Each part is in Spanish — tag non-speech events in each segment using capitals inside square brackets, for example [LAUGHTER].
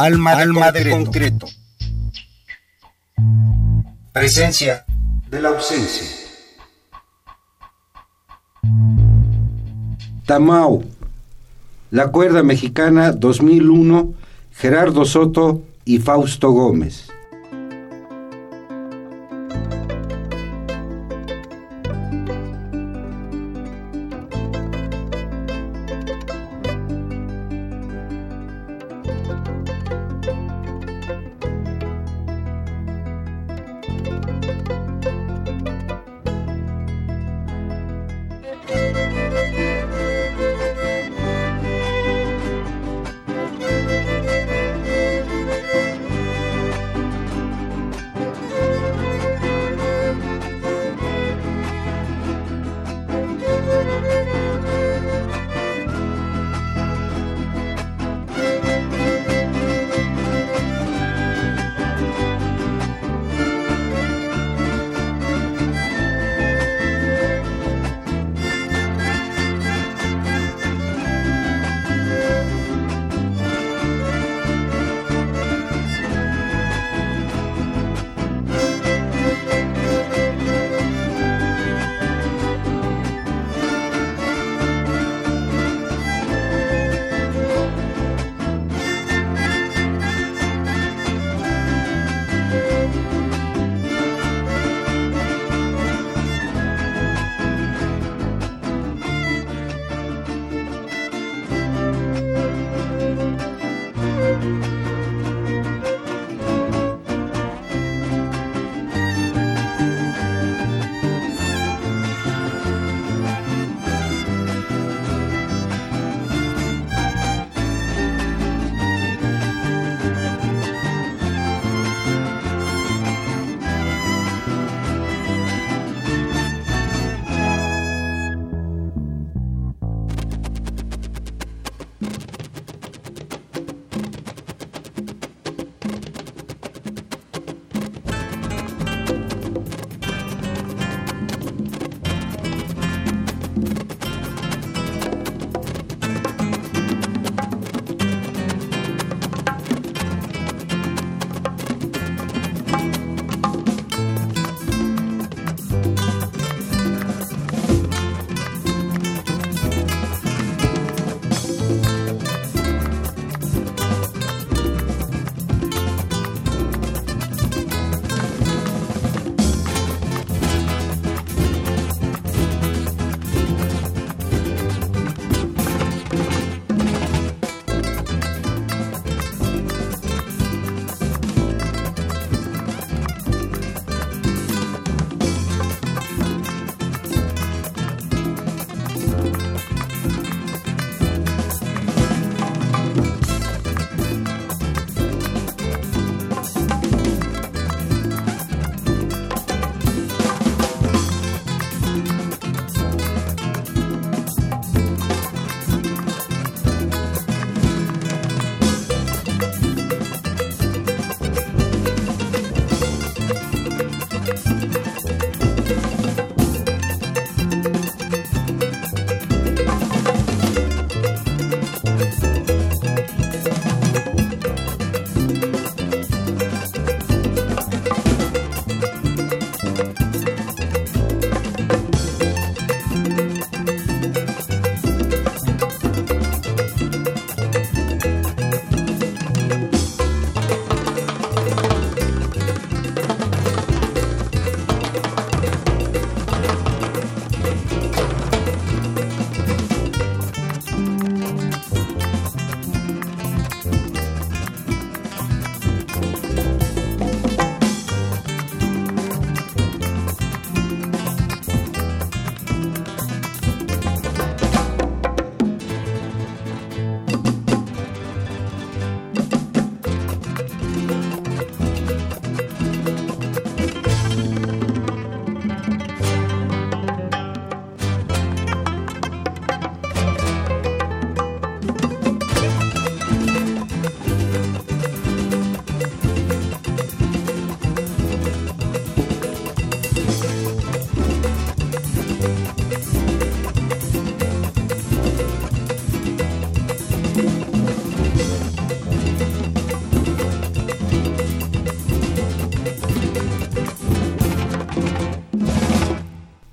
Alma, Alma de, concreto. Presencia de la ausencia. Tamau. La cuerda mexicana 2001, Gerardo Soto y Fausto Gómez.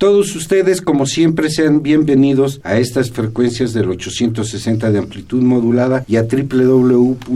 Todos ustedes, como siempre, sean bienvenidos a estas frecuencias del 860 de amplitud modulada y a www.radio.unam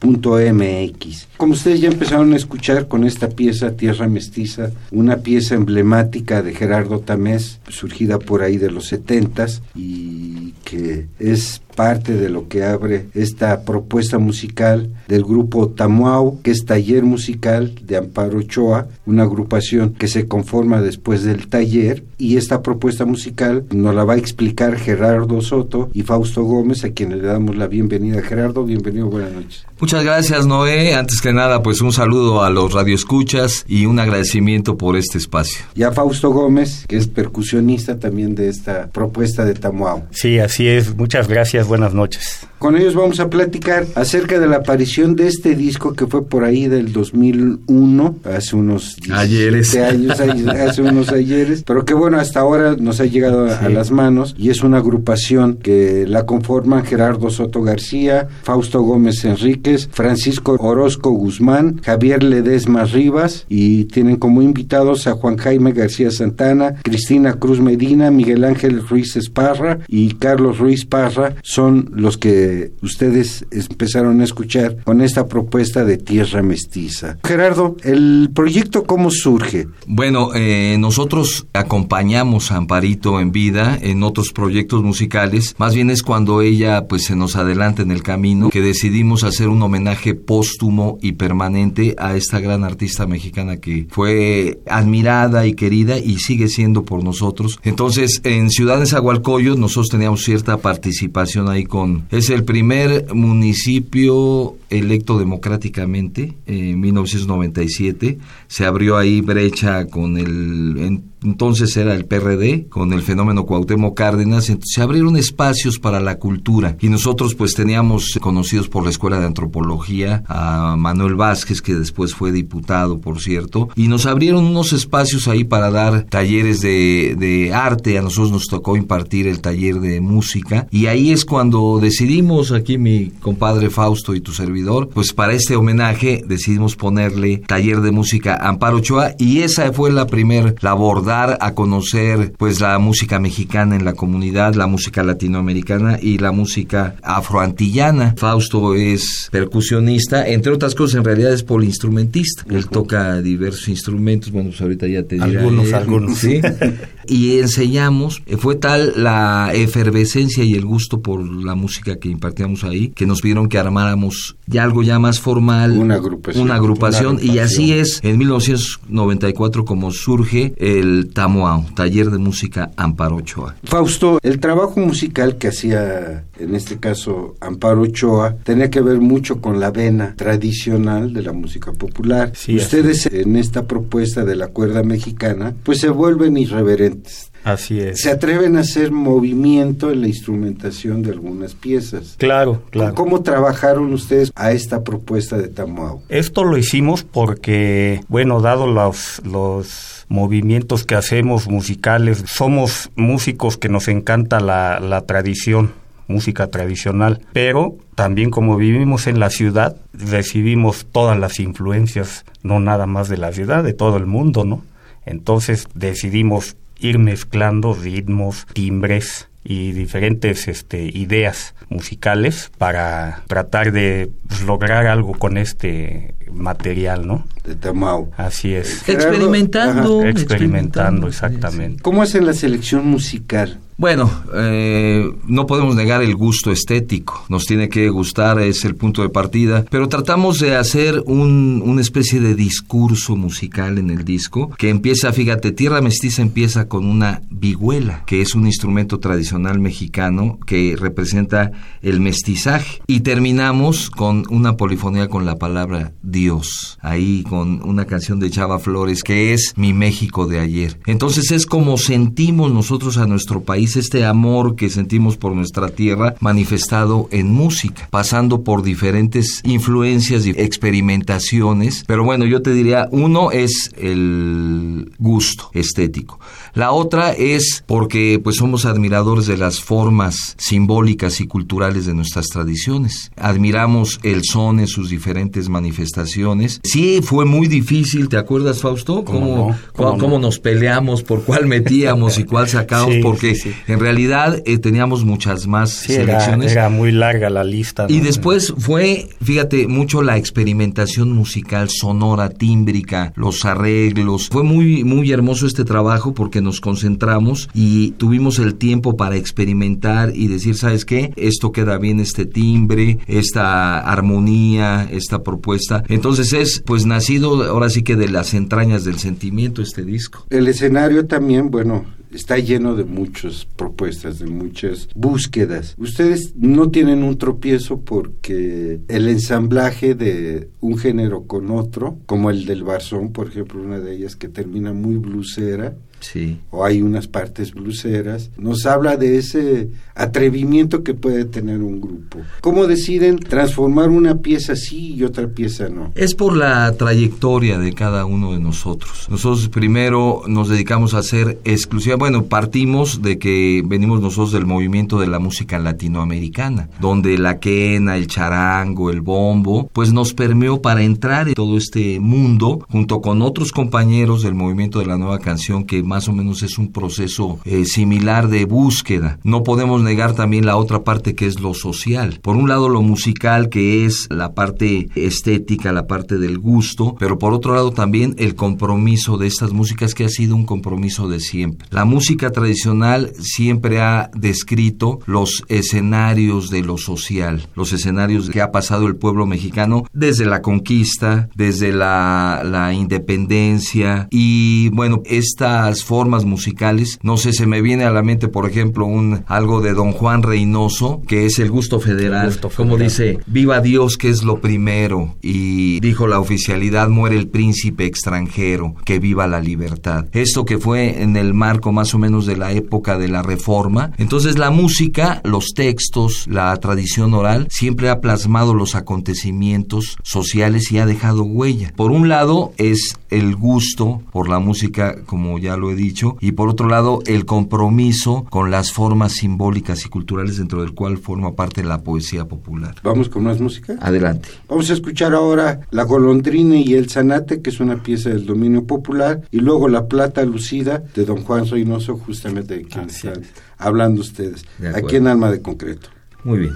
.mx. Como ustedes ya empezaron a escuchar con esta pieza Tierra Mestiza, una pieza emblemática de Gerardo Tamés, surgida por ahí de los setentas y que es parte de lo que abre esta propuesta musical del grupo Tamuau, que es taller musical de Amparo Ochoa, una agrupación que se conforma después del taller y esta propuesta musical nos la va a explicar Gerardo Soto y Fausto Gómez, a quienes le damos la bienvenida. Gerardo, bienvenido, buenas noches. Muchas gracias, Noé. Antes que nada, pues un saludo a los radioescuchas y un agradecimiento por este espacio. Y a Fausto Gómez, que es percusionista también de esta propuesta de Tamuau. Sí, así es. Muchas gracias, buenas noches. Con ellos vamos a platicar acerca de la aparición de este disco que fue por ahí del 2001, hace unos ayeres. años, hace unos ayeres, pero que bueno, hasta ahora nos ha llegado a, las manos y es una agrupación que la conforman Gerardo Soto García, Fausto Gómez Enríquez, Francisco Orozco Guzmán, Javier Ledesma Rivas y tienen como invitados a Juan Jaime García Santana, Cristina Cruz Medina, Miguel Ángel Ruiz Esparra y Carlos Ruiz Parra, son los que ustedes empezaron a escuchar con esta propuesta de Tierra Mestiza. Gerardo, ¿el proyecto cómo surge? Bueno, eh, nosotros acompañamos a Amparito en vida en otros proyectos musicales. Más bien es cuando ella pues se nos adelanta en el camino que decidimos hacer un homenaje póstumo y permanente a esta gran artista mexicana que fue admirada y querida y sigue siendo por nosotros. Entonces, en Ciudad de Zagualcoyo nosotros teníamos cierta participación ahí con... Es el primer municipio electo democráticamente en 1997. Se abrió ahí brecha con el entonces era el PRD, con el fenómeno Cuauhtémoc Cárdenas, se abrieron espacios para la cultura. Y nosotros pues teníamos conocidos por la Escuela de Antropología a Manuel Vázquez, que después fue diputado, por cierto, y nos abrieron unos espacios ahí para dar talleres de, arte, a nosotros nos tocó impartir el taller de música. Y ahí es cuando decidimos, aquí mi compadre Fausto y tu servidor, pues para este homenaje decidimos ponerle taller de música Amparo Ochoa y esa fue la primer labor dar a conocer pues la música mexicana en la comunidad, la música latinoamericana y la música afroantillana. Fausto es percusionista, entre otras cosas en realidad es polinstrumentista. Él toca diversos instrumentos, bueno, pues ahorita ya te diré. Algunos, algunos. Sí. [LAUGHS] y enseñamos, fue tal la efervescencia y el gusto por la música que impartíamos ahí, que nos pidieron que armáramos ya algo ya más formal. Una agrupación. Una agrupación, y así es, en 1994 como surge el TAMOAO, Taller de Música Amparo Ochoa. Fausto, el trabajo musical que hacía, en este caso, Amparo Ochoa, tenía que ver mucho con la vena tradicional de la música popular. Ustedes en esta propuesta de la cuerda mexicana, pues se vuelven irreverentes. Así es. Se atreven a hacer movimiento en la instrumentación de algunas piezas. Claro, claro. ¿Cómo trabajaron ustedes a esta propuesta de Tamuau? Esto lo hicimos porque, bueno, dado los, los movimientos que hacemos musicales, somos músicos que nos encanta la, la tradición música tradicional, pero también como vivimos en la ciudad, recibimos todas las influencias, no nada más de la ciudad, de todo el mundo, ¿no? Entonces decidimos ir mezclando ritmos, timbres y diferentes este, ideas musicales para tratar de pues, lograr algo con este material, ¿no? De Tamau. Así es. experimentando, experimentando. exactamente. ¿Cómo hacen la selección musical? Bueno, eh, no podemos negar el gusto estético, nos tiene que gustar, es el punto de partida, pero tratamos de hacer un, una especie de discurso musical en el disco que empieza, fíjate, Tierra Mestiza empieza con una vihuela, que es un instrumento tradicional mexicano que representa el mestizaje, y terminamos con una polifonía con la palabra Dios, ahí con una canción de Chava Flores que es Mi México de ayer. Entonces es como sentimos nosotros a nuestro país raíz, este amor que sentimos por nuestra tierra manifestado en música, pasando por diferentes influencias y experimentaciones. Pero bueno, yo te diría, uno es el gusto estético. La otra es porque pues somos admiradores de las formas simbólicas y culturales de nuestras tradiciones. Admiramos el son en sus diferentes manifestaciones. Sí, fue muy difícil, ¿te acuerdas, Fausto? ¿Cómo, cómo, nos peleamos por cuál metíamos y cuál sacábamos? porque en realidad eh, teníamos muchas más selecciones. Era, muy larga la lista. Y después fue, fíjate, mucho la experimentación musical, sonora, tímbrica, los arreglos. Fue muy, muy hermoso este trabajo porque nos concentramos y tuvimos el tiempo para experimentar y decir, ¿sabes qué? Esto queda bien, este timbre, esta armonía, esta propuesta. Entonces es, pues, nacido ahora sí que de las entrañas del sentimiento este disco. El escenario también, bueno, está lleno de muchas propuestas, de muchas búsquedas. Ustedes no tienen un tropiezo porque el ensamblaje de un género con otro, como el del Barzón, por ejemplo, una de ellas que termina muy blusera, Sí. O hay unas partes bluseras. Nos habla de ese atrevimiento que puede tener un grupo. ¿Cómo deciden transformar una pieza sí y otra pieza no? Es por la trayectoria de cada uno de nosotros. Nosotros primero nos dedicamos a hacer exclusiva, bueno, partimos de que venimos nosotros del movimiento de la música latinoamericana, donde la quena, el charango, el bombo, pues nos permeó para entrar en todo este mundo junto con otros compañeros del movimiento de la nueva canción que más o menos es un proceso eh, similar de búsqueda. No podemos negar también la otra parte que es lo social. Por un lado lo musical que es la parte estética, la parte del gusto, pero por otro lado también el compromiso de estas músicas que ha sido un compromiso de siempre. La música tradicional siempre ha descrito los escenarios de lo social, los escenarios que ha pasado el pueblo mexicano desde la conquista, desde la, la independencia y bueno, estas formas musicales. No sé, se me viene a la mente, por ejemplo, un algo de Don Juan Reynoso, que es el gusto federal. Como dice, viva Dios que es lo primero. Y dijo la oficialidad, muere el príncipe extranjero, que viva la libertad. Esto que fue en el marco más o menos de la época de la reforma. Entonces la música, los textos, la tradición oral, siempre ha plasmado los acontecimientos sociales y ha dejado huella. Por un lado es el gusto por la música, como ya lo he dicho, y por otro lado el compromiso con las formas simbólicas y culturales dentro del cual forma parte la poesía popular. ¿Vamos con más música? Adelante. Vamos a escuchar ahora La golondrina y el zanate, que es una pieza del dominio popular, y luego La plata lucida de don Juan Reynoso, justamente de quien están hablando ustedes, aquí en Alma de Concreto. Muy bien.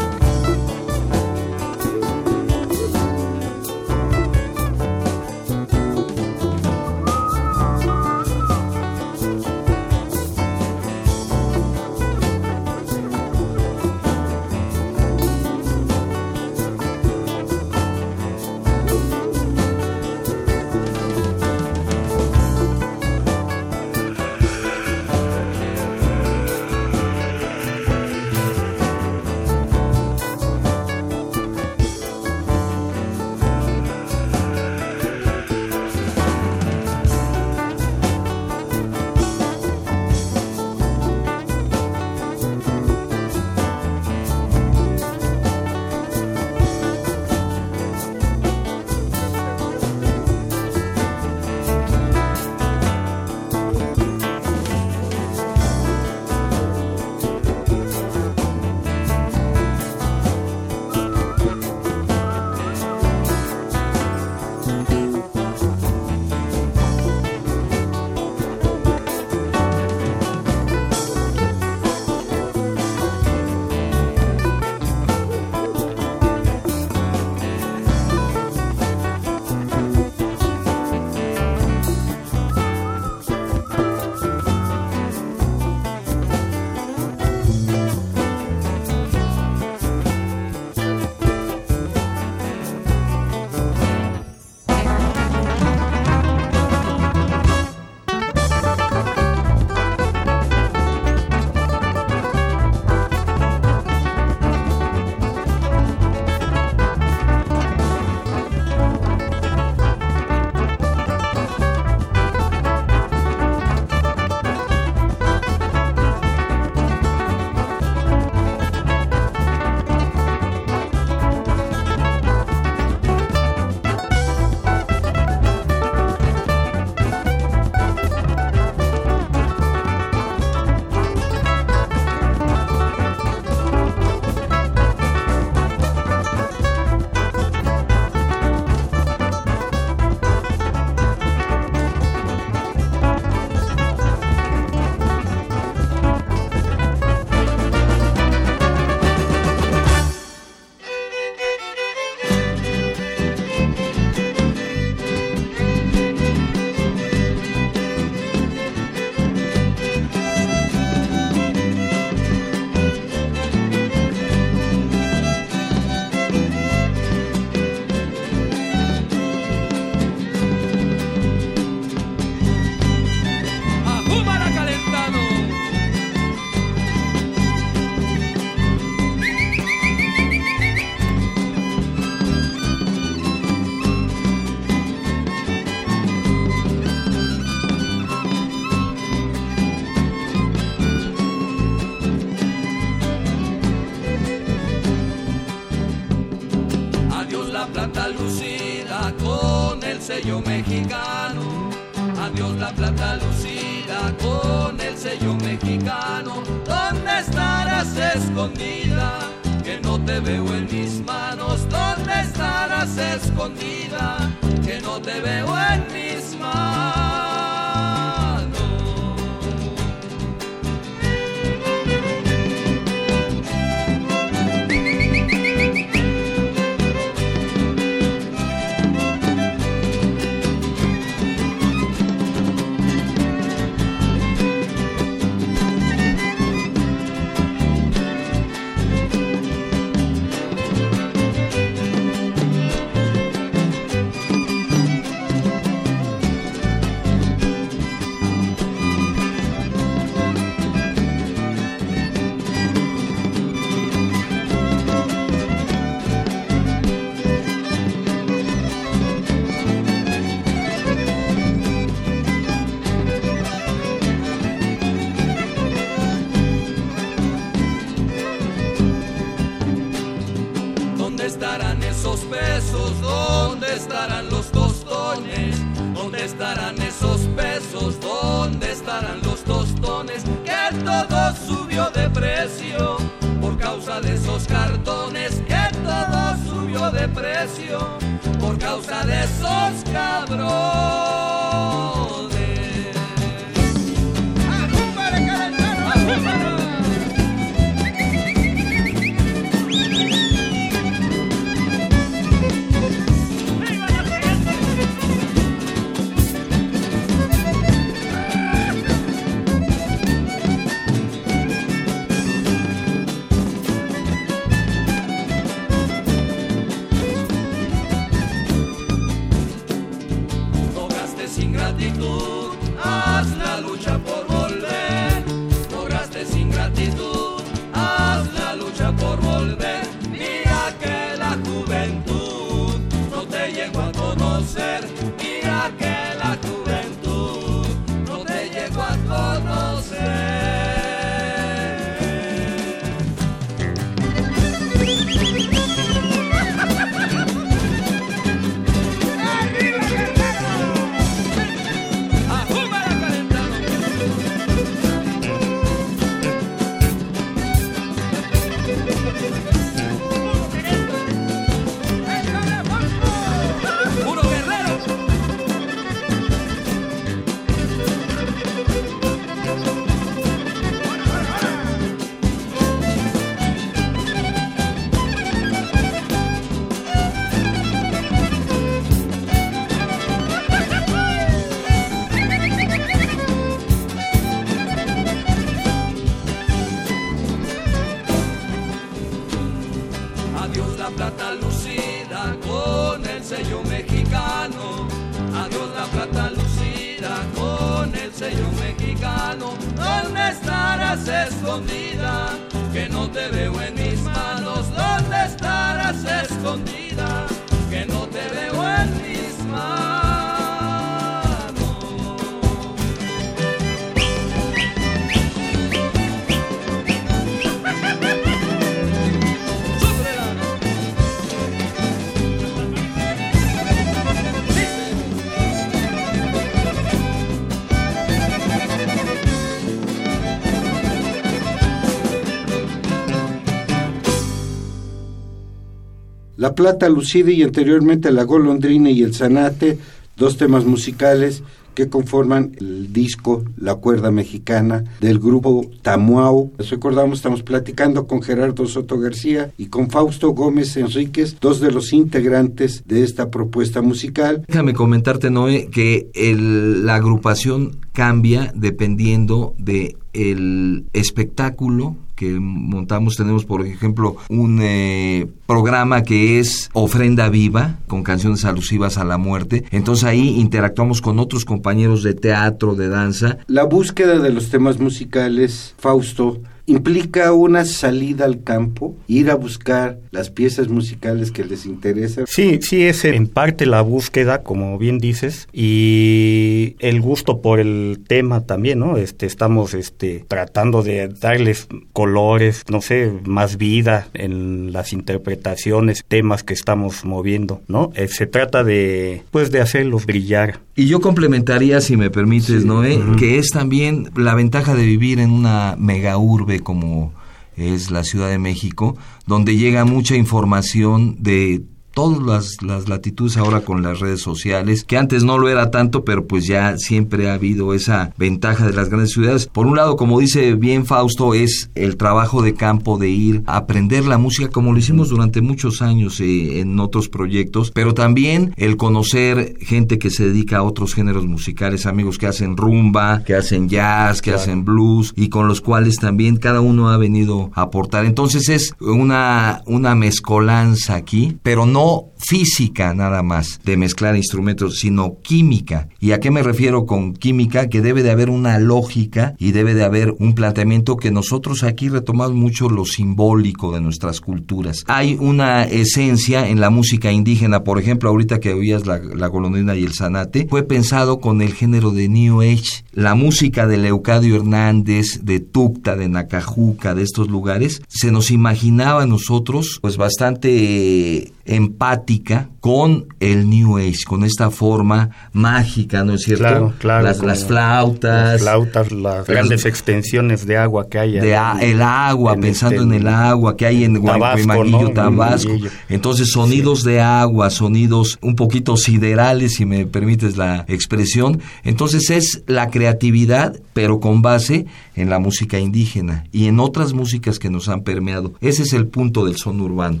La Plata Lucida y anteriormente La Golondrina y El Zanate, dos temas musicales que conforman el disco La Cuerda Mexicana del grupo Tamuao. Les recordamos, estamos platicando con Gerardo Soto García y con Fausto Gómez Enríquez, dos de los integrantes de esta propuesta musical. Déjame comentarte, Noé, que la agrupación cambia dependiendo de el espectáculo que montamos. Tenemos, por ejemplo, un eh, programa que es Ofrenda Viva, con canciones alusivas a la muerte. Entonces ahí interactuamos con otros compañeros de teatro, de danza. La búsqueda de los temas musicales, Fausto, implica una salida al campo, ir a buscar las piezas musicales que les interesan. Sí, sí, es en parte la búsqueda, como bien dices, y el gusto por el tema también, ¿no? Este, estamos este, tratando de darles colores, no sé, más vida en las interpretaciones, temas que estamos moviendo, ¿no? Eh, se trata de, pues, de hacerlos brillar. Y yo complementaría, si me permites, Noé, que es también la ventaja de vivir en una mega urbe como es la Ciudad de México, donde llega mucha información de todas las, las, latitudes ahora con las redes sociales, que antes no lo era tanto, pero pues ya siempre ha habido esa ventaja de las grandes ciudades. Por un lado, como dice bien Fausto, es el trabajo de campo de ir a aprender la música como lo hicimos durante muchos años eh, en otros proyectos, pero también el conocer gente que se dedica a otros géneros musicales, amigos que hacen rumba, que hacen jazz, que hacen blues y con los cuales también cada uno ha venido a aportar. Entonces es una, una mezcolanza aquí, pero no física nada más de mezclar instrumentos, sino química. ¿Y a qué me refiero con química? Que debe de haber una lógica y debe de haber un planteamiento que nosotros aquí retomamos mucho lo simbólico de nuestras culturas. Hay una esencia en la música indígena, por ejemplo, ahorita que oías la, la golondrina y el zanate, fue pensado con el género de New Age. La música de Leucadio Hernández, de Tucta, de Nacajuca, de estos lugares, se nos imaginaba a nosotros pues bastante empática con el New Age, con esta forma mágica, ¿no es cierto? Claro, claro. Las, las flautas. Las flautas, las grandes extensiones de agua que hay. De el agua, pensando este, en el agua que hay en Guaymaguillo, ¿no? Tabasco. Entonces, sonidos sí. de agua, sonidos un poquito siderales, si me permites la expresión. Entonces, es la creatividad, pero con base en la música indígena y en otras músicas que nos han permeado. Ese es el punto del son urbano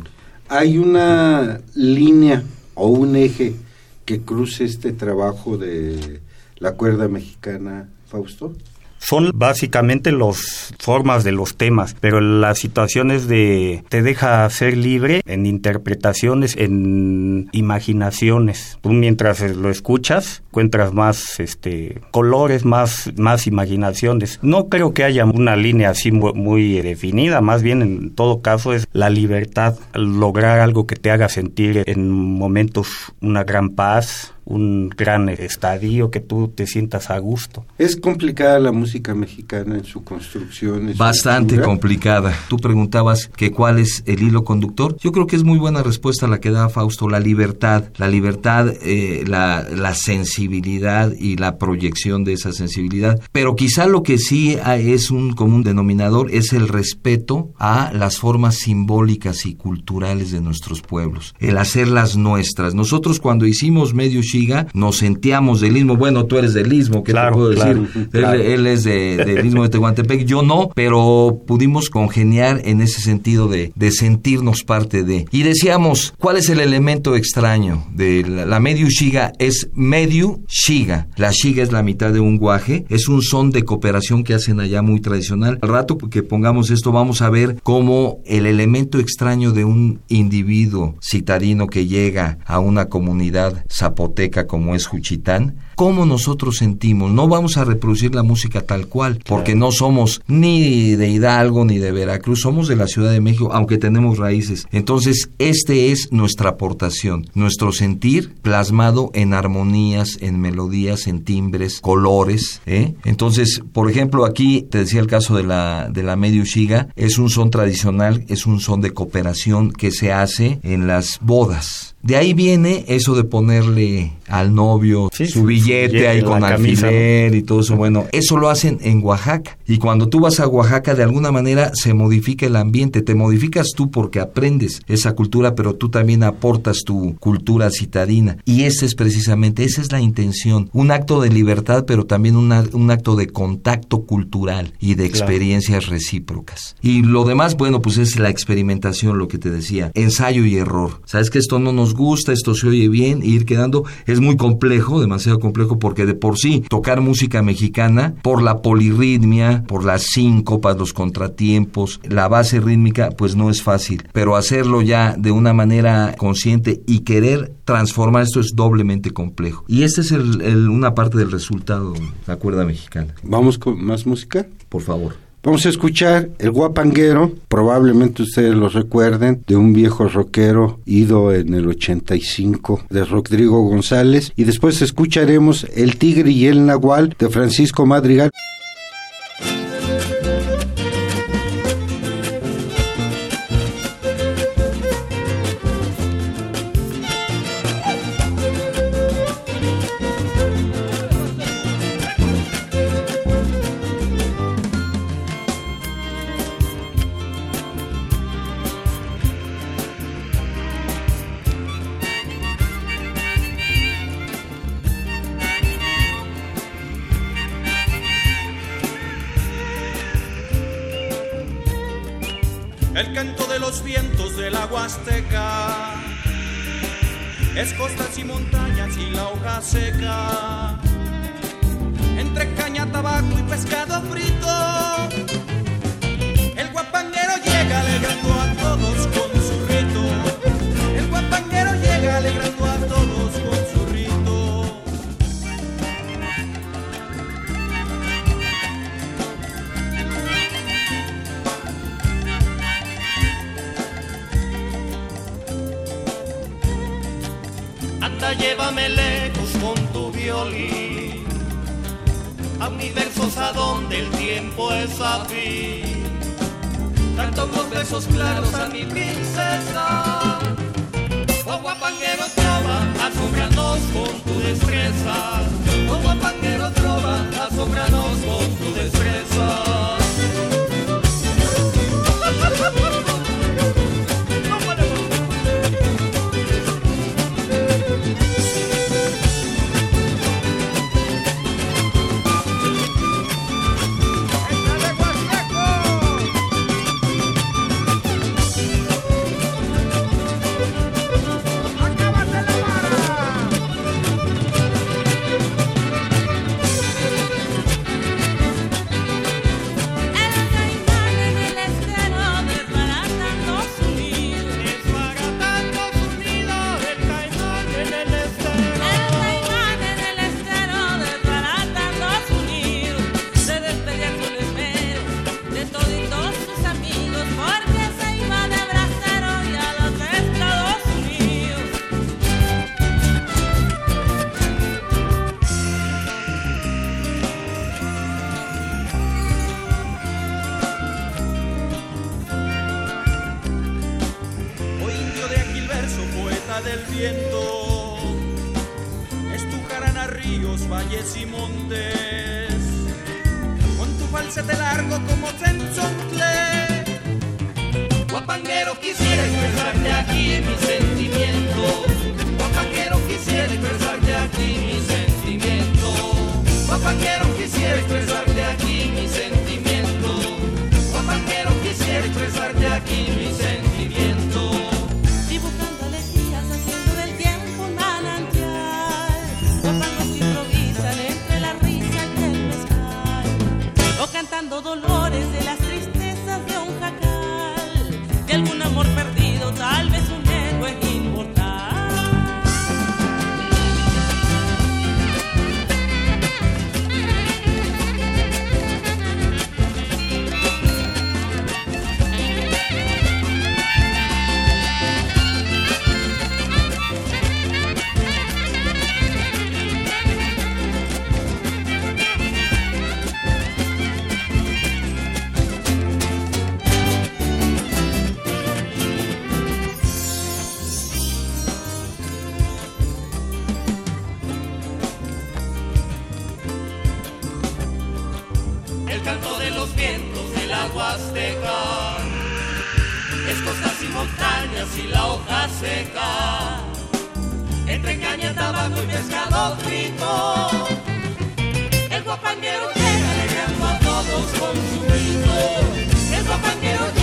hay una línea o un eje que cruce este trabajo de la cuerda mexicana, Fausto? Son básicamente las formas de los temas, pero las situaciones de te deja ser libre en interpretaciones, en imaginaciones. Mientras lo escuchas encuentras más este colores, más más imaginaciones. No creo que haya una línea así muy definida, más bien en todo caso es la libertad, lograr algo que te haga sentir en momentos una gran paz, un gran estadio que tú te sientas a gusto. ¿Es complicada la música mexicana en su construcción? En Bastante su complicada. Tú preguntabas que cuál es el hilo conductor. Yo creo que es muy buena respuesta la que da Fausto, la libertad, la libertad, eh, la, la, sensibilidad y la proyección de esa sensibilidad. Pero quizá lo que sí es un común denominador es el respeto a las formas simbólicas y culturales de nuestros pueblos, el hacerlas nuestras. Nosotros cuando hicimos medio Nos sentíamos del Istmo. Bueno, tú eres del Istmo, ¿qué claro, te puedo decir? claro. Él, él, es de, [LAUGHS] del Istmo de Tehuantepec, yo no, pero pudimos congeniar en ese sentido de, de, sentirnos parte de. Y decíamos, ¿cuál es el elemento extraño de la, la Mediu Shiga? Es Mediu Shiga. La Shiga es la mitad de un guaje, es un son de cooperación que hacen allá muy tradicional. Al rato que pongamos esto, vamos a ver cómo el elemento extraño de un individuo citadino que llega a una comunidad zapoteca como es Juchitán, cómo nosotros sentimos. No vamos a reproducir la música tal cual, porque no somos ni de Hidalgo ni de Veracruz, somos de la Ciudad de México, aunque tenemos raíces. Entonces, este es nuestra aportación, nuestro sentir plasmado en armonías, en melodías, en timbres, colores. ¿eh? Entonces, por ejemplo, aquí te decía el caso de la, de la medio es un son tradicional, es un son de cooperación que se hace en las bodas. De ahí viene eso de ponerle al novio Sí, su billete ahí con camisa, alfiler y todo eso. Bueno, eso lo hacen en Oaxaca. Y cuando tú vas a Oaxaca, de alguna manera se modifica el ambiente. Te modificas tú porque aprendes esa cultura, pero tú también aportas tu cultura citadina. Y ese es precisamente, esa es la intención. Un acto de libertad, pero también una- un acto de contacto cultural y de Claro. experiencias recíprocas. Y lo demás, bueno, pues es la experimentación, lo que te decía. Ensayo y error. Sabes que esto no nos gusta, esto se oye bien, e ir quedando. Es muy complejo, demasiado complejo, porque de por sí tocar música mexicana, por la polirritmia, por las síncopas, los contratiempos, la base rítmica, pues no es fácil. Pero hacerlo ya de una manera consciente y querer transformar esto es doblemente complejo. Y esta es el- el- una parte del resultado de la cuerda mexicana. Vamos con más música. Por favor. Vamos a escuchar El Guapanguero, probablemente ustedes lo recuerden, de un viejo rockero ido en el 85 de Rodrigo González. Y después escucharemos El Tigre y el Nahual de Francisco Madrigal. Vientos de la Huasteca. Es costas y montañas y la hoja seca. Entre caña, tabaco y pescado frito. El guapanguero llega alegrando a todos con llévame lejos con tu violín a universos a donde el tiempo es afín. Canto unos versos claros a mi princesa. Oh guapanguero trova, asombranos con tu destreza. Oh guapanguero trova, asombranos con tu destreza. Canto de los vientos del agua azteca. Es costas y montañas y la hoja seca. Entre caña, tabaco y pescado frito. El guapanguero llega alegrando a todos con su grito. El guapanguero llega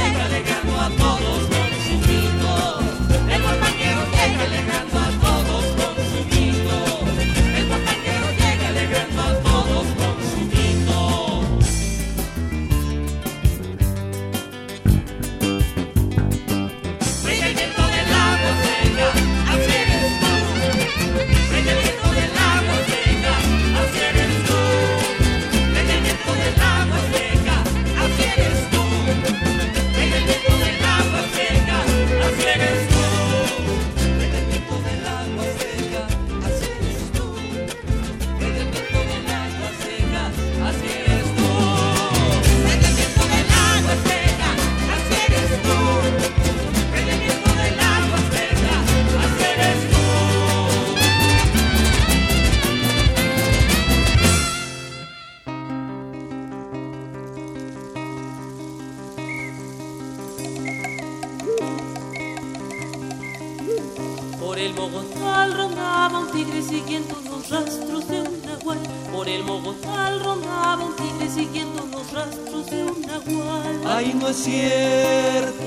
no es cierto,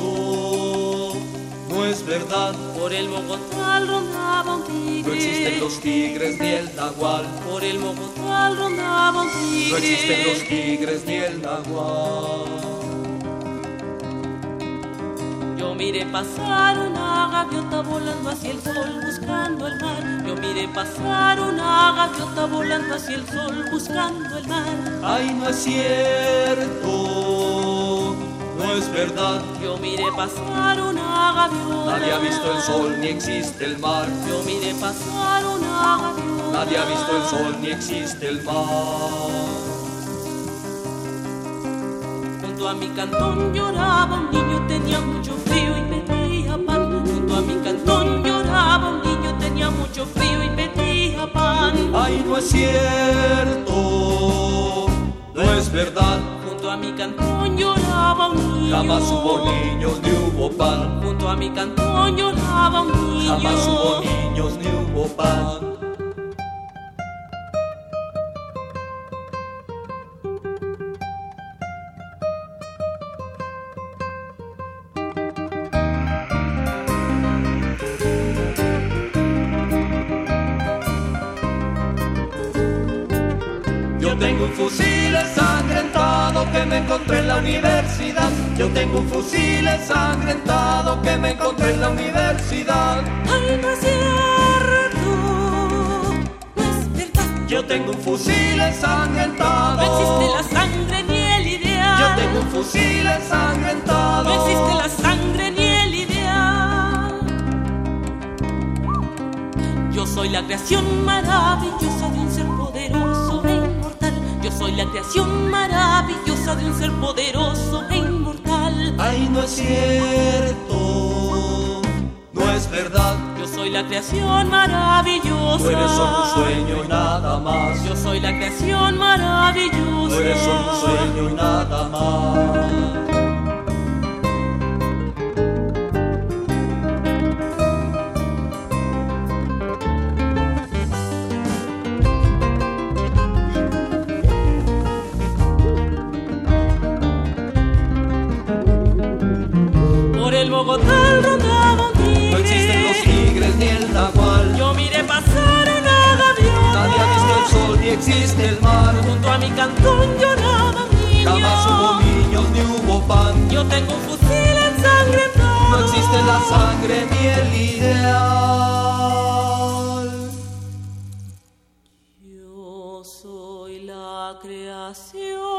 no es verdad. Por el Mogotral rondaba un tigre. No existen los tigres ni el nahual. Por el Mogotral rondaba un tigre. No existen los tigres ni el nahual. Yo miré pasar una gaviota volando hacia el sol buscando el mar. Yo miré pasar una gaviota volando hacia el sol buscando el mar. Ay, no es cierto, no es verdad. Yo miré pasar una gaviota. Nadie ha visto el sol ni existe el mar. Yo miré pasar una gaviota. Nadie ha visto el sol ni existe el mar. Junto a mi cantón lloraba un niño, tenía mucho frío y pedía pan. Junto a mi cantón lloraba un niño, tenía mucho frío y pedía pan. Ay, no es cierto, no es verdad. Junto a mi cantón lloraba un niño. Jamás hubo niños ni hubo pan. Junto a mi cantón lloraba un niño. Jamás hubo niños ni hubo pan. Que me encontré en la universidad. Yo tengo un fusil ensangrentado que me encontré en la universidad. Ay, no es cierto, no es verdad. Yo tengo un fusil ensangrentado. No existe la sangre ni el ideal. Yo tengo un fusil ensangrentado. No existe la sangre ni el ideal. Yo soy la creación maravillosa de un ser soy la creación maravillosa de un ser poderoso e inmortal. Ay, no es cierto, no es verdad. Yo soy la creación maravillosa. Tú eres solo un sueño y nada más. Yo soy la creación maravillosa. Tú eres solo un sueño y nada más. Existe el mar. Junto a mi cantón lloraba un niño. Jamás hubo niños ni hubo pan. Yo tengo un fusil ensangrentado. No existe la sangre ni el ideal. Yo soy la creación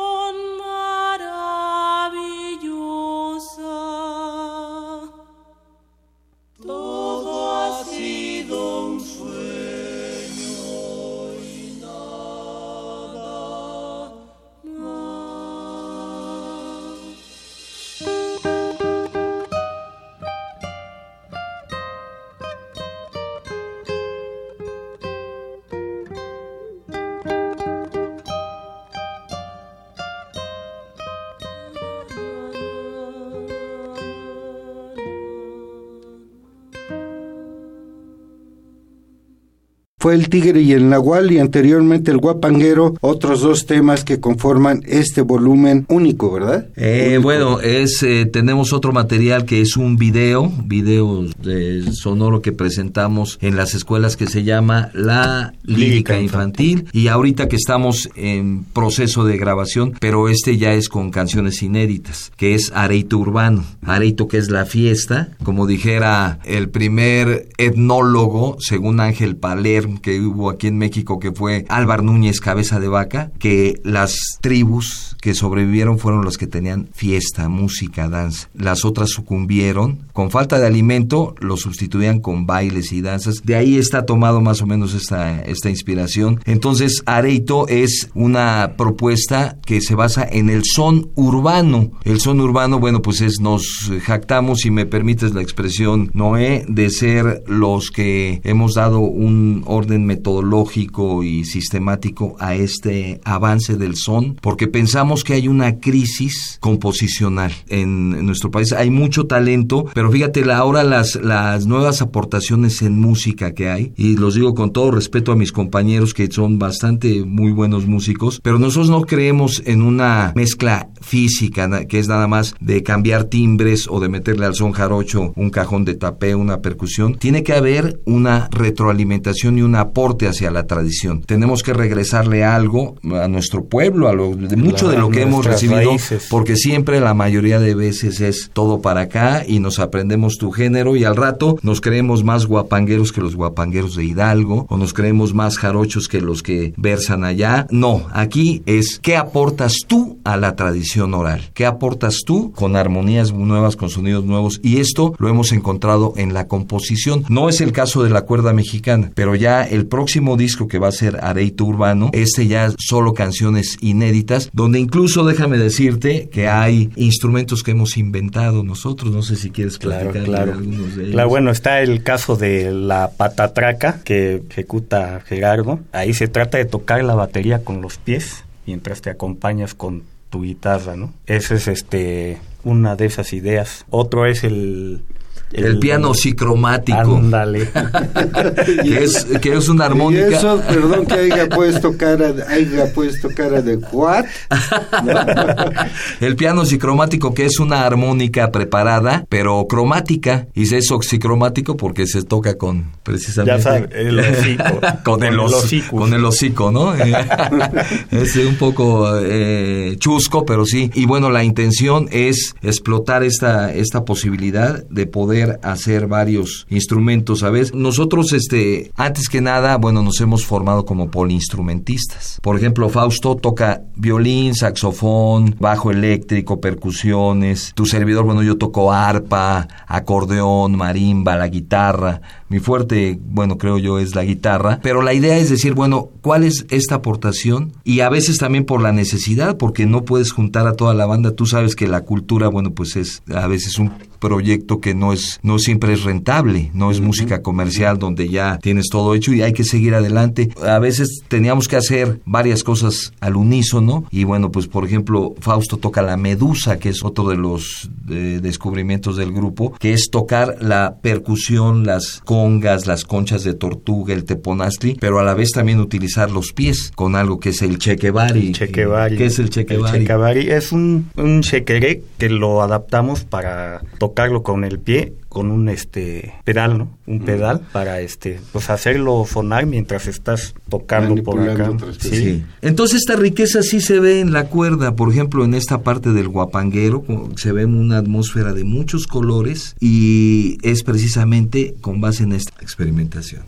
Fue el Tigre y el Nahual y anteriormente el Guapanguero, otros dos temas que conforman este volumen único, ¿verdad? Eh, Único. bueno, es eh, tenemos otro material que es un video, video de sonoro que presentamos en las escuelas que se llama La Lírica Lírica Infantil y ahorita que estamos en proceso de grabación, pero este ya es con canciones inéditas, que es Areito Urbano. Areito que es la fiesta, como dijera el primer etnólogo, según Ángel Que hubo aquí en México, que fue Álvar Núñez Cabeza de Vaca, que las tribus que sobrevivieron fueron las que tenían fiesta, música, danza. Las otras sucumbieron. Con falta de alimento, lo sustituían con bailes y danzas. De ahí está tomado más o menos esta, esta inspiración. Entonces, Areito es una propuesta que se basa en el son urbano. El son urbano, bueno, pues es, nos jactamos, si me permites la expresión, Noé, de ser los que hemos dado un orden orden metodológico y sistemático a este avance del son, porque pensamos que hay una crisis composicional en, en nuestro país. Hay mucho talento, pero fíjate, ahora las, las nuevas aportaciones en música que hay, y los digo con todo respeto a mis compañeros que son bastante muy buenos músicos, pero nosotros no creemos en una mezcla física, que es nada más de cambiar timbres o de meterle al son jarocho un cajón de tapé, una percusión. Tiene que haber una retroalimentación y un aporte hacia la tradición. Tenemos que regresarle algo a nuestro pueblo, a lo, de mucho de lo que hemos recibido, raíces. porque siempre la mayoría de veces es todo para acá y nos aprendemos tu género y al rato nos creemos más guapangueros que los guapangueros de Hidalgo o nos creemos más jarochos que los que versan allá. No, aquí es qué aportas tú a la tradición oral, qué aportas tú con armonías nuevas, con sonidos nuevos y esto lo hemos encontrado en la composición. No es el caso de la cuerda mexicana, pero ya el próximo disco que va a ser Areito Urbano, este ya es solo canciones inéditas, donde incluso déjame decirte que hay instrumentos que hemos inventado nosotros, no sé si quieres Claro, de claro. algunos de ellos. Claro, bueno, está el caso de la patatraca que ejecuta Gerardo. Ahí se trata de tocar la batería con los pies mientras te acompañas con tu guitarra, ¿no? Esa es este una de esas ideas. Otro es el el, piano psicromático, Ándale. [LAUGHS] que es, que es una armónica. Y eso, perdón que haya puesto cara, de- haya puesto cara de what? [LAUGHS] el piano xicromático que es una armónica preparada, pero cromática. Y se es oxicromático porque se toca con precisamente Ya sabe, el hocico. [LAUGHS] con, el, hocico. con el hocico, ¿no? es un poco eh, chusco, pero sí. Y bueno, la intención es explotar esta, esta posibilidad de poder hacer varios instrumentos, ¿sabes? Nosotros, este, antes que nada, bueno, nos hemos formado como poliinstrumentistas. Por ejemplo, Fausto toca violín, saxofón, bajo eléctrico, percusiones. Tu servidor, bueno, yo toco arpa, acordeón, marimba, la guitarra. Mi fuerte, bueno, creo yo, es la guitarra. Pero la idea es decir, bueno, ¿cuál es esta aportación? Y a veces también por la necesidad, porque no puedes juntar a toda la banda. Tú sabes que la cultura, bueno, pues es a veces un proyecto que no es no siempre es rentable, no es música comercial donde ya tienes todo hecho y hay que seguir adelante. A veces teníamos que hacer varias cosas al unísono y bueno, pues por ejemplo, Fausto toca la medusa, que es otro de los eh, descubrimientos del grupo, que es tocar la percusión, las congas, las conchas de tortuga, el teponazli, pero a la vez también utilizar los pies con algo que es el chequevari. El chequevari. ¿Qué es el chequevari? El chequevari es un, un chequeré que lo adaptamos para tocarlo con el pie, con un este pedal, ¿no? Un pedal para este, pues hacerlo sonar mientras estás tocando por acá. Sí. Entonces esta riqueza sí se ve en la cuerda, por ejemplo, en esta parte del guapanguero se ve una atmósfera de muchos colores y es precisamente con base en esta experimentación.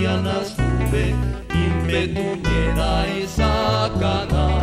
Mañana sube, impetuñera y sacana.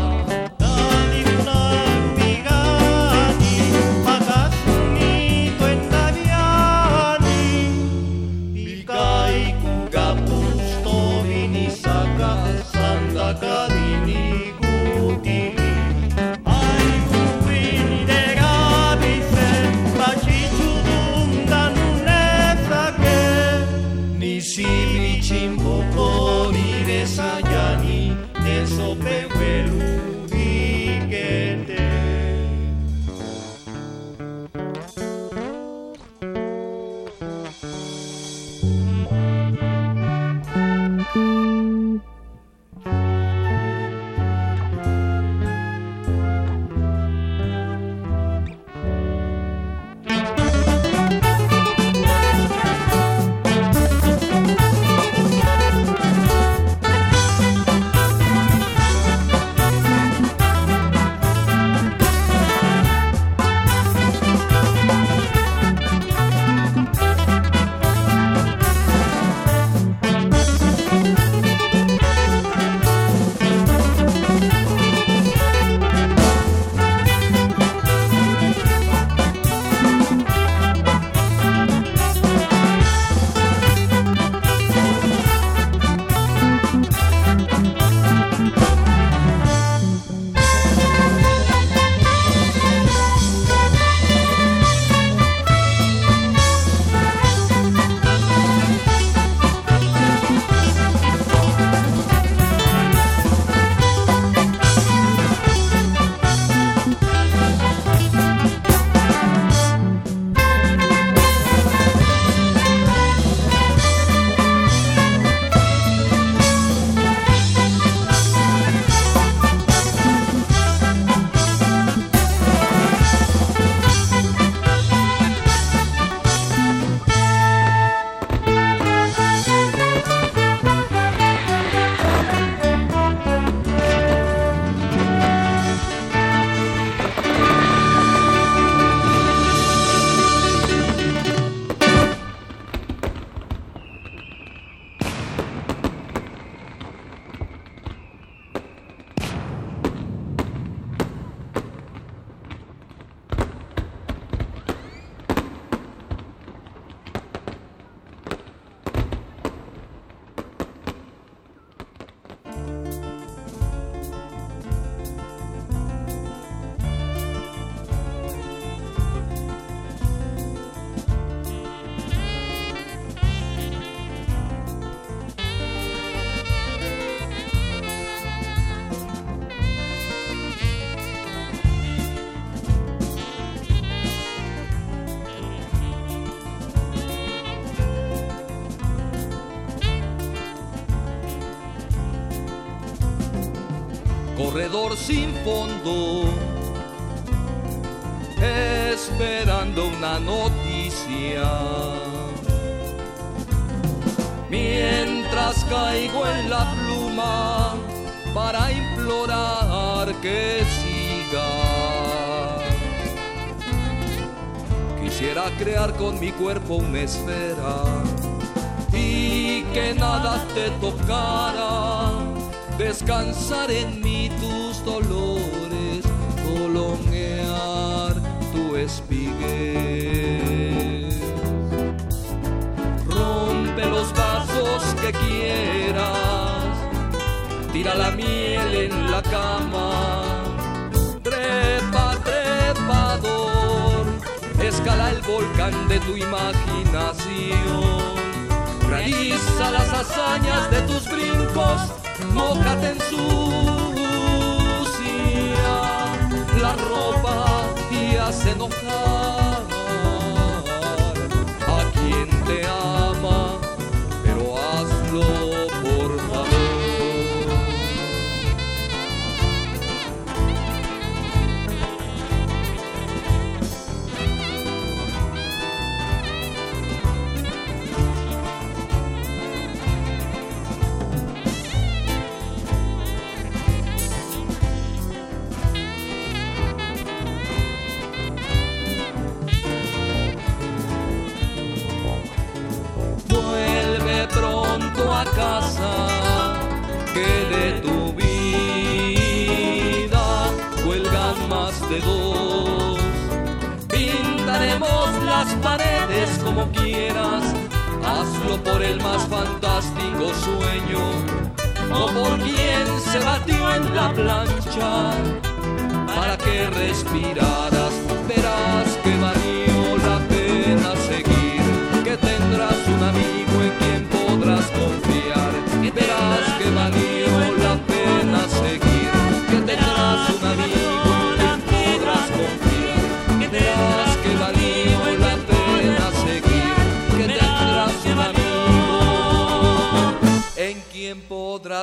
Que nada te tocara descansar en mí tus dolores, prolongear tu espiguez. Rompe los vasos que quieras, tira la miel en la cama, trepa, trepador, escala el volcán de tu imaginación. Realiza las hazañas de tus brincos mójate en sucia la ropa y hace enojar. A quien te ama, pero hazlo el más fantástico sueño, o por quien se batió en la plancha, para que respiraras, verás que valió la pena seguir, que tendrás un amigo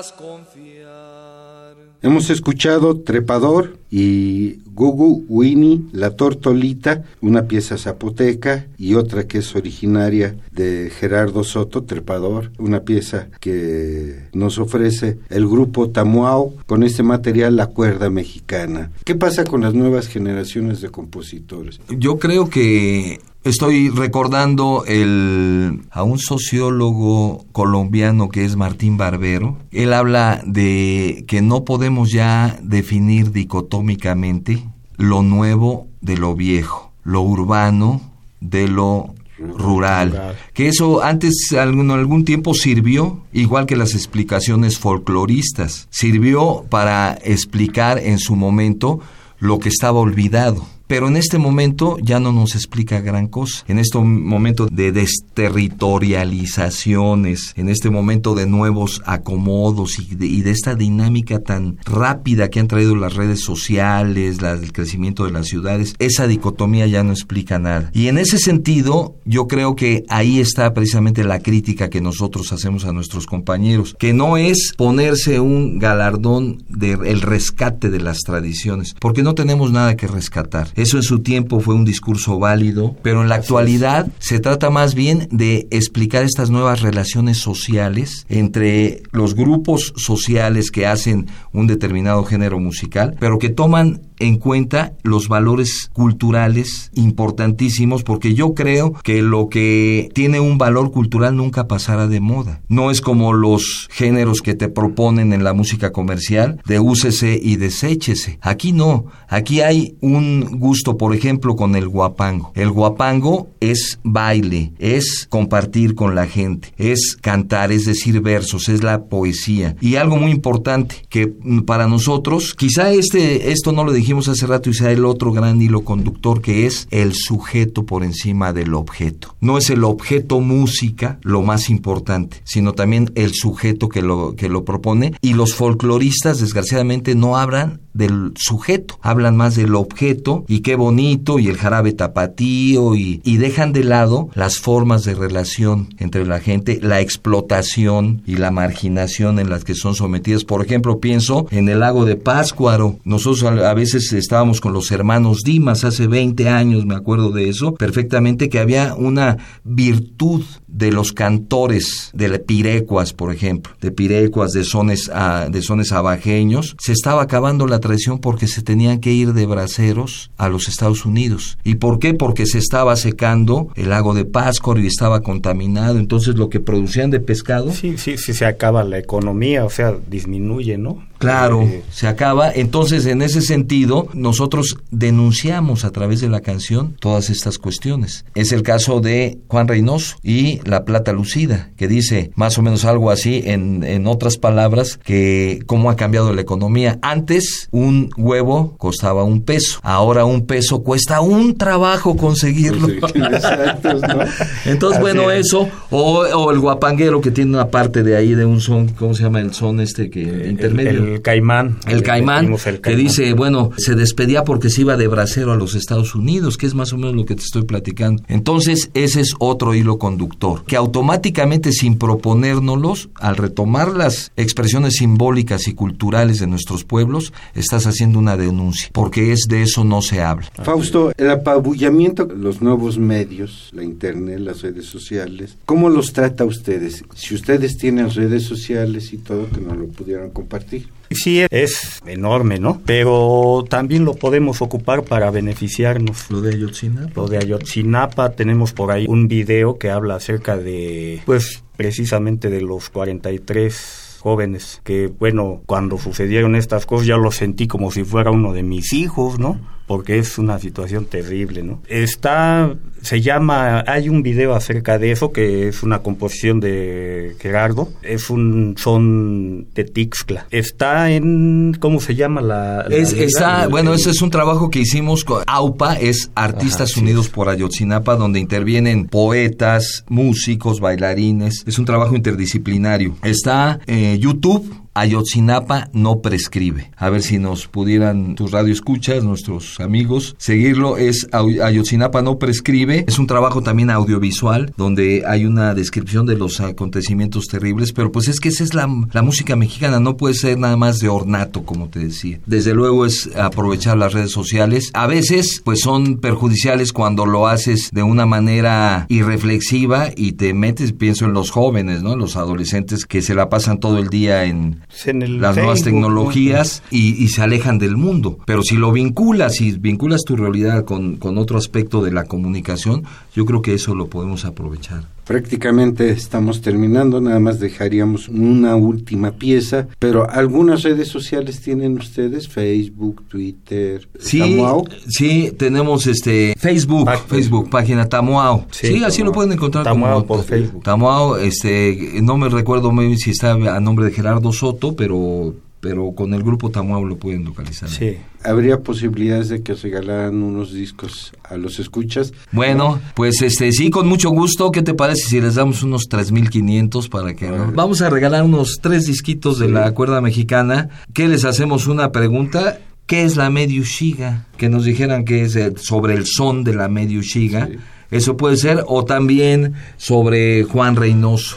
podrás confiar. Hemos escuchado Trepador y Gugu Winnie, La Tortolita, una pieza zapoteca y otra que es originaria de Gerardo Soto, Trepador, una pieza que nos ofrece el grupo Tamuao con este material La Cuerda Mexicana. ¿Qué pasa con las nuevas generaciones de compositores? Yo creo que estoy recordando el, a un sociólogo colombiano que es Martín Barbero. Él habla de que no podemos ya definir dicotómicamente lo nuevo de lo viejo, lo urbano de lo rural. Que eso antes algún, algún tiempo sirvió, igual que las explicaciones folcloristas, sirvió para explicar en su momento lo que estaba olvidado. Pero en este momento ya no nos explica gran cosa. En este momento de desterritorializaciones, en este momento de nuevos acomodos y de, de esta dinámica tan rápida que han traído las redes sociales, el crecimiento de las ciudades, esa dicotomía ya no explica nada. Y en ese sentido, yo creo que ahí está precisamente la crítica que nosotros hacemos a nuestros compañeros, que no es ponerse un galardón del rescate de las tradiciones, porque no tenemos nada que rescatar. Eso en su tiempo fue un discurso válido, pero en la actualidad se trata más bien de explicar estas nuevas relaciones sociales entre los grupos sociales que hacen un determinado género musical, pero que toman en cuenta los valores culturales importantísimos porque yo creo que lo que tiene un valor cultural nunca pasará de moda. No es como los géneros que te proponen en la música comercial de úsese y deséchese. Aquí no. Aquí hay un gusto, por ejemplo, con el guapango. El guapango es baile, es compartir con la gente, es cantar, es decir versos, es la poesía. Y algo muy importante que para nosotros, quizá este esto no lo dijimos hace rato y sea el otro gran hilo conductor que es el sujeto por encima del objeto. No es el objeto música lo más importante, sino también el sujeto que lo que lo propone y los folcloristas desgraciadamente no hablan del sujeto, hablan más del objeto y qué bonito y el jarabe tapatío y, y dejan de lado las formas de relación entre la gente, la explotación y la marginación en las que son sometidas. Por ejemplo, pienso en el lago de Páscuaro. Nosotros a, veces estábamos con los hermanos Dimas hace 20 años, me acuerdo de eso, perfectamente que había una virtud de los cantores de pirecuas, por ejemplo, de pirecuas, de sones, a, de sones abajeños, se estaba acabando la tradición porque se tenían que ir de braceros a los Estados Unidos. ¿Y por qué? Porque se estaba secando el lago de Páscoro y estaba contaminado, entonces lo que producían de pescado Sí, sí, sí se acaba la economía, o sea, disminuye, ¿no? Claro, Eh, se acaba. Entonces, en ese sentido, nosotros denunciamos a través de la canción todas estas cuestiones. Es el caso de Juan Reynoso y La Plata Lucida, que dice más o menos algo así, en, en otras palabras, que cómo ha cambiado la economía. Antes, un huevo costaba un peso. Ahora un peso cuesta un trabajo conseguirlo. Exactos, ¿no? [LAUGHS] Entonces, Así bueno, es. eso, o, o el guapanguero que tiene una parte de ahí de un son, ¿cómo se llama el son este que intermedio? El, el caimán. El caimán, el que caimán. dice, bueno, se despedía porque se iba de bracero a los Estados Unidos, que es más o menos lo que te estoy platicando. Entonces, ese es otro hilo conductor, que automáticamente sin proponérnoslos, al retomar las expresiones simbólicas y culturales de nuestros pueblos, estás haciendo una denuncia, porque es de eso no se habla. Fausto, el apabullamiento, los nuevos medios, la internet, las redes sociales, ¿cómo los trata ustedes? Si ustedes tienen redes sociales y todo, que nos lo pudieran compartir. Sí, es enorme, ¿no? Pero también lo podemos ocupar para beneficiarnos. Lo de Ayotzinapa. Lo de Ayotzinapa, tenemos por ahí un video que habla acerca de, pues, precisamente de los 43 jóvenes que, bueno, cuando sucedieron estas cosas ya lo sentí como si fuera uno de mis hijos, ¿no? Porque es una situación terrible, ¿no? Está, se llama, hay un video acerca de eso que es una composición de Gerardo, es un son de Tixcla. Está en, ¿cómo se llama la? la Es, liga? está, bueno, ese es un trabajo que hicimos con AUPA, es Artistas Ajá, Unidos sí. por Ayotzinapa, donde intervienen poetas, músicos, bailarines. Es un trabajo interdisciplinario. Está eh, YouTube. Ayotzinapa no prescribe. A ver si nos pudieran tus radioescuchas, nuestros amigos, seguirlo. Es Ayotzinapa no prescribe. Es un trabajo también audiovisual donde hay una descripción de los acontecimientos terribles, pero pues es que esa es la, la música mexicana, no puede ser nada más de ornato, como te decía. Desde luego es aprovechar las redes sociales. A veces pues son perjudiciales cuando lo haces de una manera irreflexiva y te metes, pienso en los jóvenes, ¿no? Los adolescentes que se la pasan todo el día en en el las nuevas tecnologías y, y se alejan del mundo. Pero si lo vinculas y vinculas tu realidad con, con otro aspecto de la comunicación, yo creo que eso lo podemos aprovechar. Prácticamente estamos terminando, nada más dejaríamos una última pieza, pero algunas redes sociales tienen ustedes, Facebook, Twitter, Sí, Tamuao. sí, tenemos este Facebook, Pag- Facebook, página Tamuao. Sí, Sí, así lo pueden encontrar Tamuao como por Facebook. Tamuao, este, no me recuerdo muy bien si está a nombre de Gerardo Soto, pero pero con el grupo Tamuao lo pueden localizar. Sí. Habría posibilidades de que regalaran unos discos a los escuchas. Bueno, pues este sí, con mucho gusto. ¿Qué te parece si les damos unos 3.500 para que. Vamos a regalar unos tres disquitos de la cuerda mexicana. ¿Qué les hacemos una pregunta? ¿Qué es la mediushiga? Que nos dijeran que es el- sobre el son de la mediushiga. Sí. Eso puede ser. O también sobre Juan Reynoso.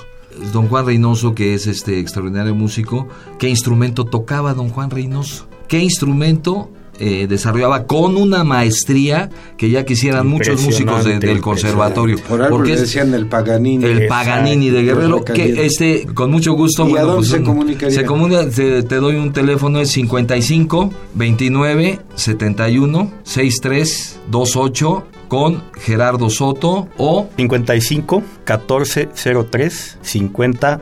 Don Juan Reynoso, que es este extraordinario músico. ¿Qué instrumento tocaba don Juan Reynoso? ¿Qué instrumento eh, desarrollaba con una maestría que ya quisieran muchos músicos de- del conservatorio? Por algo Porque le decían el Paganini. el. Paganini de Guerrero, Pues que este, con mucho gusto. ¿Y a dónde se comunicaría? Se comunica, te, te doy un teléfono, es 55 29 71 63 28 con Gerardo Soto o 55 14 03 50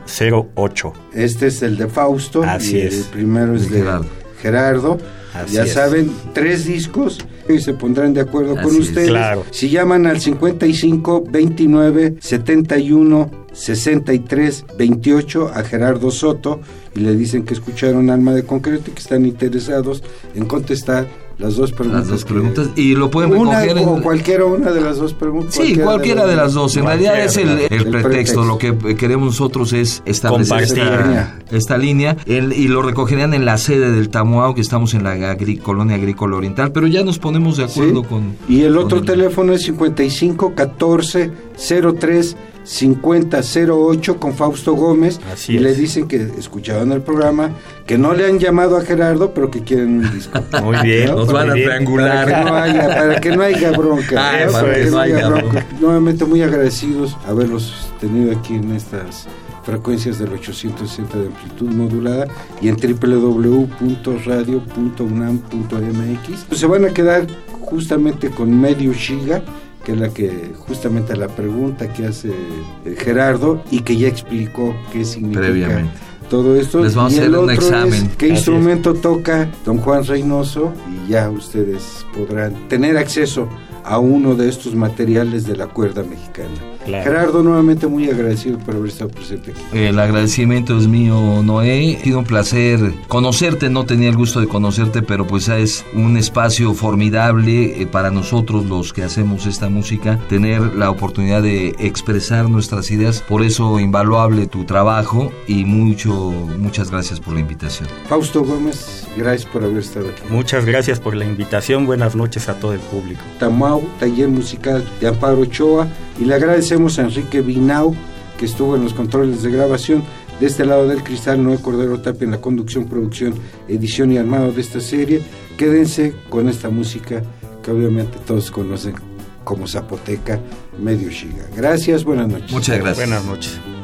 08. Este es el de Fausto Así y es. el primero es De Gerardo. Gerardo. Así ya es. saben, tres discos y se pondrán de acuerdo con Así ustedes. Claro. Si llaman al 55 29 71 63 28 a Gerardo Soto y le dicen que escucharon Alma de Concreto y que están interesados en contestar las dos preguntas. las dos que- preguntas y lo pueden una recoger o en, cualquiera una de las dos preguntas. Sí, cualquiera de las dos. En realidad es el, el El pretexto. pretexto. Lo que queremos nosotros es establecer esta, esta línea el- y lo recogerían en la sede del Tamuao, que estamos en la agri- colonia agrícola oriental, pero ya nos ponemos de acuerdo Sí. con... Y el otro teléfono es 55 14 03 50 08 con Fausto Gómez. Así y es. le dicen que escucharon el programa, que no le han llamado a Gerardo, pero que quieren un disco. [LAUGHS] Muy bien. Nos van a triangular. Para que no haya, para que no haya bronca. Ah, [LAUGHS] Para que no haya bronca. Nuevamente muy agradecidos haberlos tenido aquí en estas frecuencias del 860 de amplitud modulada y en www.radio.unam.mx. Pues se van a quedar justamente con medio Shiga, que es la que justamente la pregunta que hace eh, Gerardo y que ya explicó qué significa Previamente. todo esto. Les vamos Y a el hacer un examen. ¿Qué Así instrumento toca don Juan Reynoso? Y ya ustedes podrán tener acceso a uno de estos materiales de la cuerda mexicana. Claro. Gerardo, nuevamente muy agradecido por haber estado presente aquí. El agradecimiento es mío, Noé. Ha sido un placer conocerte. No tenía el gusto de conocerte, pero pues es un espacio formidable eh, para nosotros los que hacemos esta música, tener la oportunidad de expresar nuestras ideas. Por eso, invaluable tu trabajo y mucho, muchas gracias por la invitación. Fausto Gómez, gracias por haber estado aquí. Muchas gracias por la invitación. Buenas noches a todo el público. Tamau, taller musical de Amparo Ochoa, y le agradecemos a Enrique Binau, que estuvo en los controles de grabación. De este lado del cristal, Noé Cordero Tapia en la conducción, producción, edición y armado de esta serie. Quédense con esta música que obviamente todos conocen como Zapoteca Medio Shiga. Gracias, buenas noches. Muchas gracias. Buenas noches.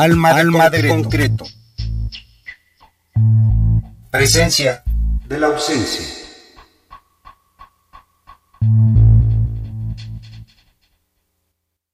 Alma, Alma de concreto. Presencia de la ausencia.